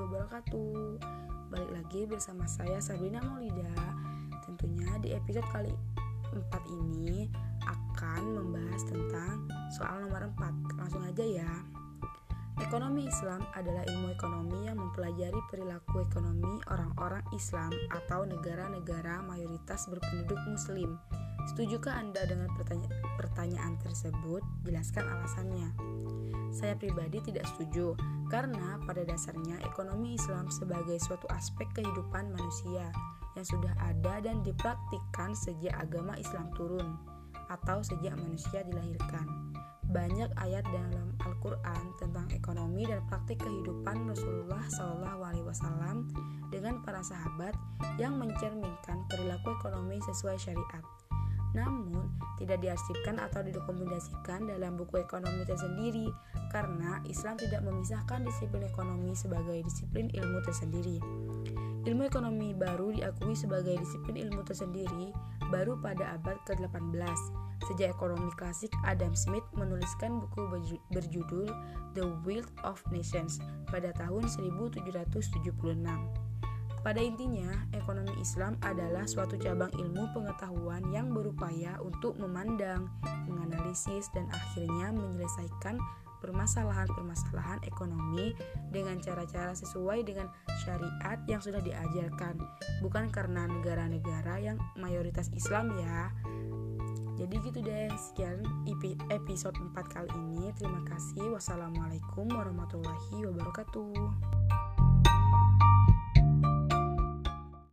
wabarakatuh. Balik lagi bersama saya Sabrina Maulida. Tentunya di episode kali 4 ini akan membahas tentang soal nomor 4 Langsung aja ya. Ekonomi Islam adalah ilmu ekonomi yang mempelajari perilaku ekonomi orang-orang Islam atau negara-negara mayoritas berpenduduk muslim. Setujukah Anda dengan pertanya pertanyaan tersebut? Jelaskan alasannya. Saya pribadi tidak setuju, karena pada dasarnya ekonomi Islam sebagai suatu aspek kehidupan manusia yang sudah ada dan dipraktikkan sejak agama Islam turun atau sejak manusia dilahirkan. Banyak ayat dalam Al-Quran tentang ekonomi dan praktik kehidupan Rasulullah SAW dengan para sahabat yang mencerminkan perilaku ekonomi sesuai syariat. Namun, tidak diarsipkan atau didokumentasikan dalam buku ekonomi tersendiri karena Islam tidak memisahkan disiplin ekonomi sebagai disiplin ilmu tersendiri. Ilmu ekonomi baru diakui sebagai disiplin ilmu tersendiri baru pada abad ke-18 sejak ekonomi klasik Adam Smith menuliskan buku berjudul The Wealth of Nations pada tahun 1776. Pada intinya, ekonomi Islam adalah suatu cabang ilmu pengetahuan yang berupaya untuk memandang, menganalisis, dan akhirnya menyelesaikan permasalahan-permasalahan ekonomi dengan cara-cara sesuai dengan syariat yang sudah diajarkan, bukan karena negara-negara yang mayoritas Islam ya. Jadi gitu deh, sekian episode 4 kali ini. Terima kasih. Wassalamualaikum warahmatullahi wabarakatuh.